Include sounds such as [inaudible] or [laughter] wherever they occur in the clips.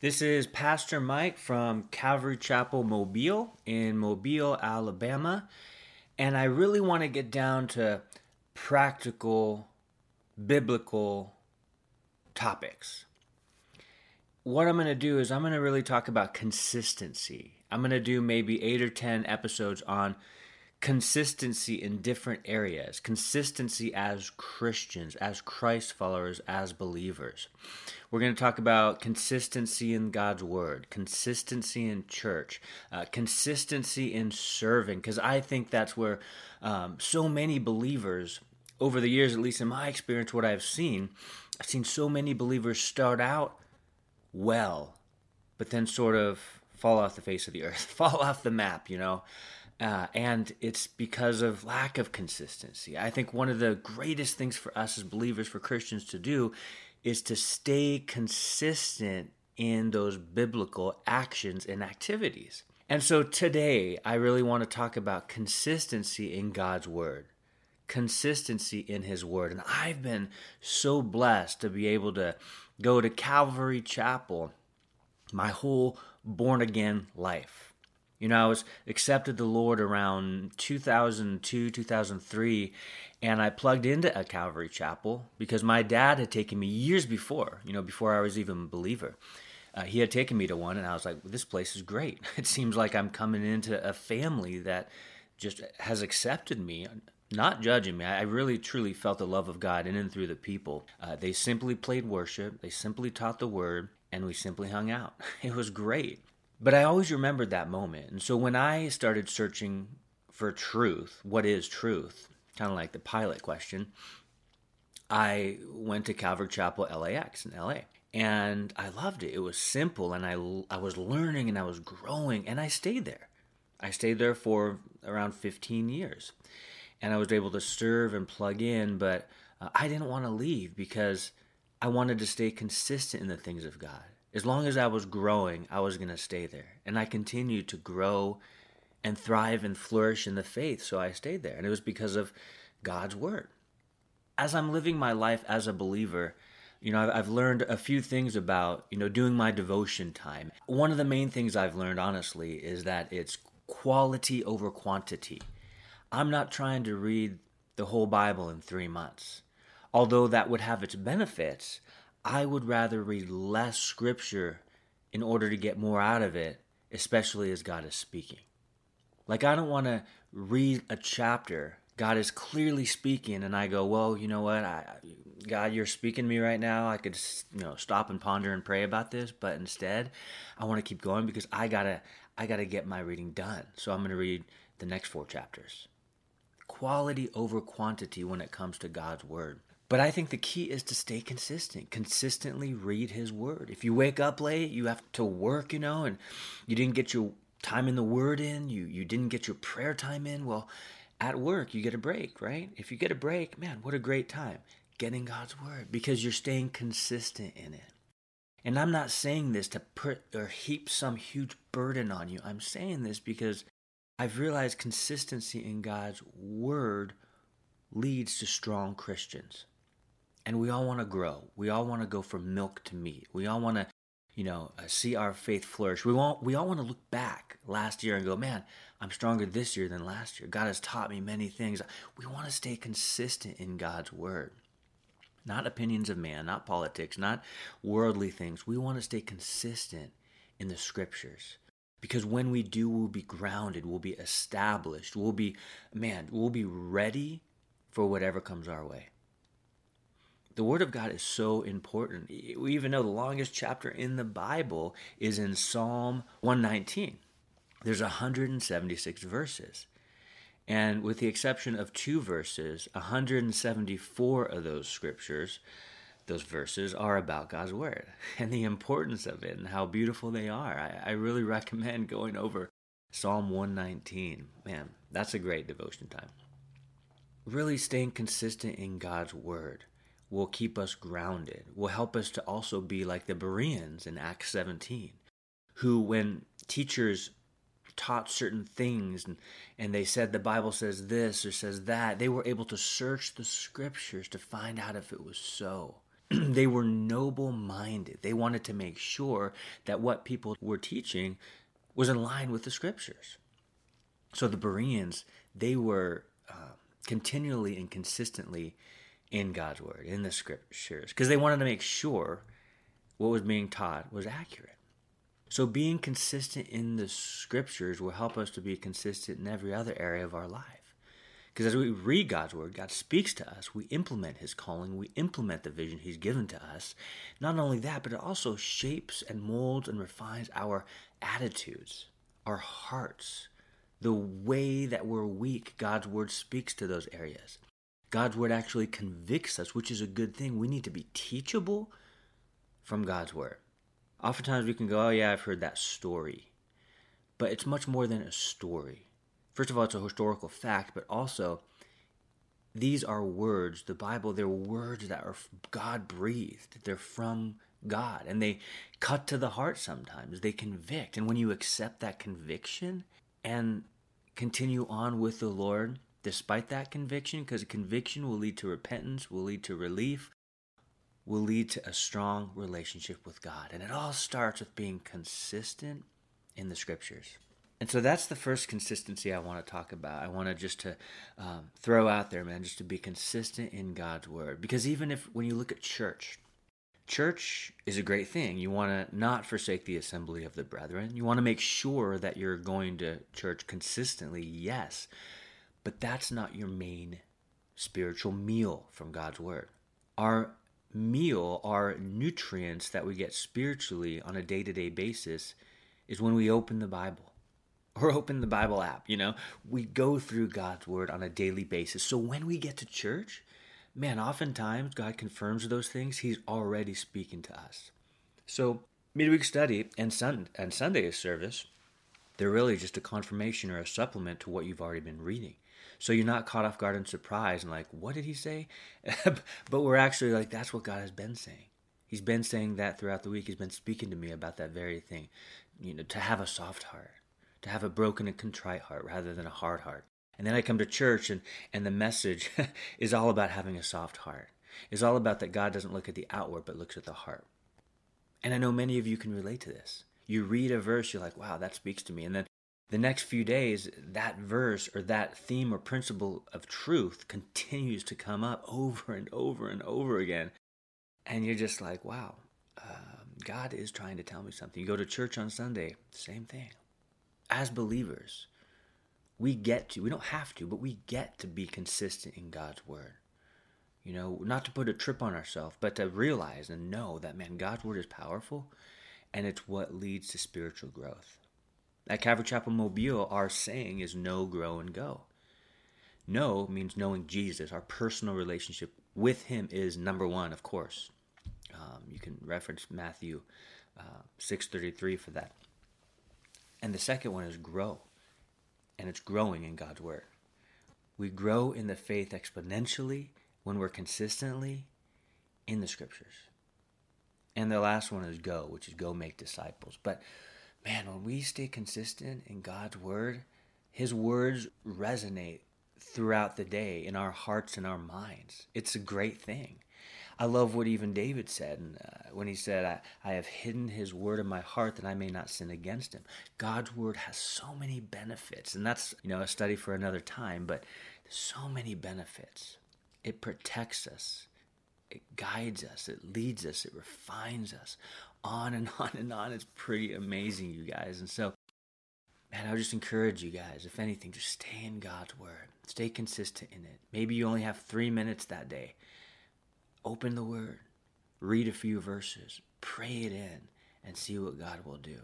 This is Pastor Mike from Calvary Chapel Mobile in Mobile, Alabama. And I really want to get down to practical, biblical topics. What I'm going to do is I'm going to really talk about consistency. I'm going to do maybe eight or 10 episodes on consistency in different areas, consistency as Christians, as Christ followers, as believers. We're going to talk about consistency in God's Word, consistency in church, uh, consistency in serving, because I think that's where um, so many believers, over the years, at least in my experience, what I've seen, I've seen so many believers start out well, but then sort of fall off the face of the earth, [laughs] fall off the map, you know. Uh, and it's because of lack of consistency. I think one of the greatest things for us as believers, for Christians to do, is to stay consistent in those biblical actions and activities. And so today, I really want to talk about consistency in God's Word, consistency in His Word. And I've been so blessed to be able to go to Calvary Chapel my whole born again life you know, I was accepted the Lord around 2002, 2003, and I plugged into a Calvary Chapel because my dad had taken me years before, you know, before I was even a believer. Uh, he had taken me to one, and I was like, this place is great. [laughs] It seems like I'm coming into a family that just has accepted me, not judging me. I really, truly felt the love of God in and through the people. Uh, they simply played worship, they simply taught the word, and we simply hung out. [laughs] It was great. But I always remembered that moment. And so when I started searching for truth, what is truth? Kind of like the Pilate question. I went to Calvary Chapel LAX in LA and I loved it. It was simple and I, I was learning and I was growing and I stayed there. I stayed there for around 15 years and I was able to serve and plug in, but uh, I didn't want to leave because I wanted to stay consistent in the things of God. As long as I was growing, I was going to stay there. And I continued to grow and thrive and flourish in the faith, so I stayed there. And it was because of God's word. As I'm living my life as a believer, you know, I've learned a few things about, you know, doing my devotion time. One of the main things I've learned, honestly, is that it's quality over quantity. I'm not trying to read the whole Bible in three months. Although that would have its benefits, I would rather read less scripture in order to get more out of it, especially as God is speaking. Like, I don't want to read a chapter. God is clearly speaking, and I go, well, you know what? I, God, you're speaking to me right now. I could, you know, stop and ponder and pray about this, but instead, I want to keep going because I gotta, I gotta get my reading done. So I'm to read the next four chapters. Quality over quantity when it comes to God's word. But I think the key is to stay consistent, consistently read his word. If you wake up late, you have to work, you know, and you didn't get your time in the word in, you you didn't get your prayer time in, well, at work you get a break, right? If you get a break, man, what a great time getting God's word because you're staying consistent in it. And I'm not saying this to put or heap some huge burden on you. I'm saying this because I've realized consistency in God's word leads to strong Christians and we all want to grow. We all want to go from milk to meat. We all want to, you know, uh, see our faith flourish. We want we all want to look back last year and go, "Man, I'm stronger this year than last year. God has taught me many things." We want to stay consistent in God's word. Not opinions of man, not politics, not worldly things. We want to stay consistent in the scriptures. Because when we do, we'll be grounded, we'll be established, we'll be, man, we'll be ready for whatever comes our way. The Word of God is so important. We even know the longest chapter in the Bible is in Psalm 119. There's 176 verses. And with the exception of two verses, 174 of those scriptures, those verses, are about God's Word [laughs] and the importance of it and how beautiful they are. I, I really recommend going over Psalm 119. Man, that's a great devotion time. Really staying consistent in God's Word will keep us grounded, will help us to also be like the Bereans in Acts 17, who, when teachers taught certain things and, and they said the Bible says this or says that, they were able to search the scriptures to find out if it was so. [clears throat] they were noble minded. They wanted to make sure that what people were teaching was in line with the scriptures. So the Bereans, they were uh, continually and consistently in God's word, in the scriptures, because they wanted to make sure what was being taught was accurate. So being consistent in the scriptures will help us to be consistent in every other area of our life. Because as we read God's word, God speaks to us. We implement his calling. We implement the vision he's given to us. Not only that, but it also shapes and molds and refines our attitudes, our hearts, the way that we're weak. God's word speaks to those areas. God's word actually convicts us, which is a good thing. We need to be teachable from God's word. Oftentimes we can go, oh, yeah, I've heard that story. But it's much more than a story first of all, it's a historical fact, but also these are words. The Bible, they're words that are God breathed. They're from God, and they cut to the heart sometimes. They convict. And when you accept that conviction and continue on with the Lord despite that conviction, because conviction will lead to repentance, will lead to relief, will lead to a strong relationship with God. And it all starts with being consistent in the scriptures. And so that's the first consistency I want to talk about. I want to just to um, throw out there, man, just to be consistent in God's word. Because even if when you look at church, church is a great thing. You want to not forsake the assembly of the brethren. You want to make sure that you're going to church consistently, yes. But that's not your main spiritual meal from God's word. Our meal, our nutrients that we get spiritually on a day to day basis, is when we open the Bible or [laughs] open the Bible app. You know, we go through God's word on a daily basis. So when we get to church, man, oftentimes God confirms those things. He's already speaking to us. So midweek study and, sun- and Sunday service, they're really just a confirmation or a supplement to what you've already been reading. So you're not caught off guard and surprised and like, what did he say? [laughs] but we're actually like, that's what God has been saying. He's been saying that throughout the week. He's been speaking to me about that very thing. You know, to have a soft heart to have a broken and contrite heart rather than a hard heart. And then I come to church and, and the message [laughs] is all about having a soft heart. It's all about that God doesn't look at the outward but looks at the heart. And I know many of you can relate to this. You read a verse, you're like, wow, that speaks to me. And then the next few days, that verse or that theme or principle of truth continues to come up over and over and over again. And you're just like, wow, um, God is trying to tell me something. You go to church on Sunday, same thing as believers, we get to, we don't have to, but we get to be consistent in God's word. You know, not to put a trip on ourselves, but to realize and know that, man, God's word is powerful and it's what leads to spiritual growth. At Calvary Chapel Mobile, our saying is know, grow, and go. Know means knowing Jesus. Our personal relationship with Him is number one, of course. Um, you can reference Matthew uh, 6.33 for that. And the second one is grow. And it's growing in God's Word. We grow in the faith exponentially when we're consistently in the Scriptures. And the last one is go, which is go make disciples. But man, when we stay consistent in God's Word, His words resonate throughout the day in our hearts and our minds. It's a great thing. I love what even David said uh, when he said, I, I have hidden his word in my heart that I may not sin against him. God's word has so many benefits, and that's you know a study for another time, but so many benefits. It protects us, it guides us, it leads us, it refines us, on and [laughs] on and on. It's pretty amazing, you guys. And so, man, I would just encourage you guys, if anything, just stay in God's word, stay consistent in it. Maybe you only have three minutes that day Open the Word, read a few verses, pray it in, and see what God will do.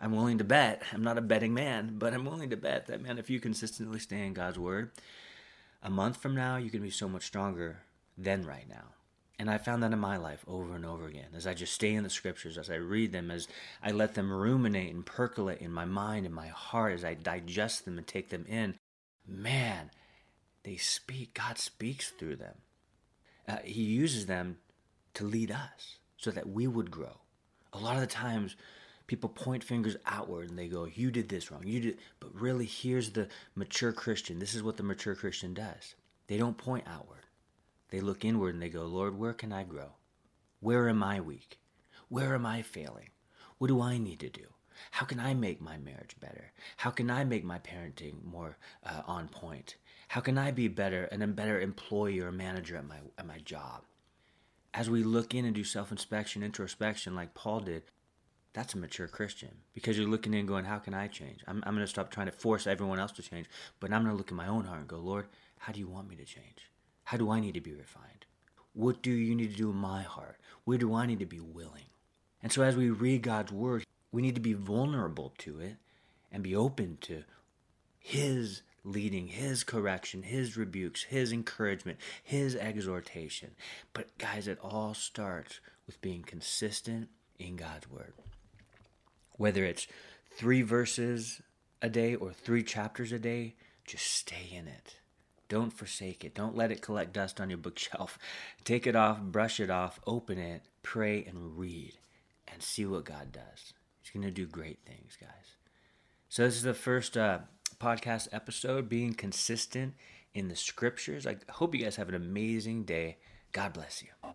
I'm willing to bet, I'm not a betting man, but I'm willing to bet that, man, if you consistently stay in God's Word, a month from now, you can be so much stronger than right now. And I found that in my life over and over again as I just stay in the scriptures, as I read them, as I let them ruminate and percolate in my mind and my heart, as I digest them and take them in. Man, they speak. God speaks through them uh, he uses them to lead us so that we would grow. A lot of the times, people point fingers outward and they go, "You did this wrong. You did." But really, here's the mature Christian. This is what the mature Christian does. They don't point outward. They look inward and they go, "Lord, where can I grow? Where am I weak? Where am I failing? What do I need to do? How can I make my marriage better? How can I make my parenting more uh, on point? How can I be better and a better employee or manager at my, at my job? As we look in and do self inspection, introspection, like Paul did, that's a mature Christian because you're looking in going, How can I change? I'm, I'm going to stop trying to force everyone else to change, but I'm going to look in my own heart and go, Lord, how do you want me to change? How do I need to be refined? What do you need to do in my heart? Where do I need to be willing? And so as we read God's word, we need to be vulnerable to it and be open to His leading, His correction, His rebukes, His encouragement, His exhortation. But guys, it all starts with being consistent in God's word. Whether it's three verses a day or three chapters a day, just stay in it. Don't forsake it. Don't let it collect dust on your bookshelf. [laughs] Take it off, brush it off, open it, pray, and read, and see what God does. He's going to do great things, guys. So, this is the first uh, podcast episode being consistent in the scriptures. I hope you guys have an amazing day. God bless you.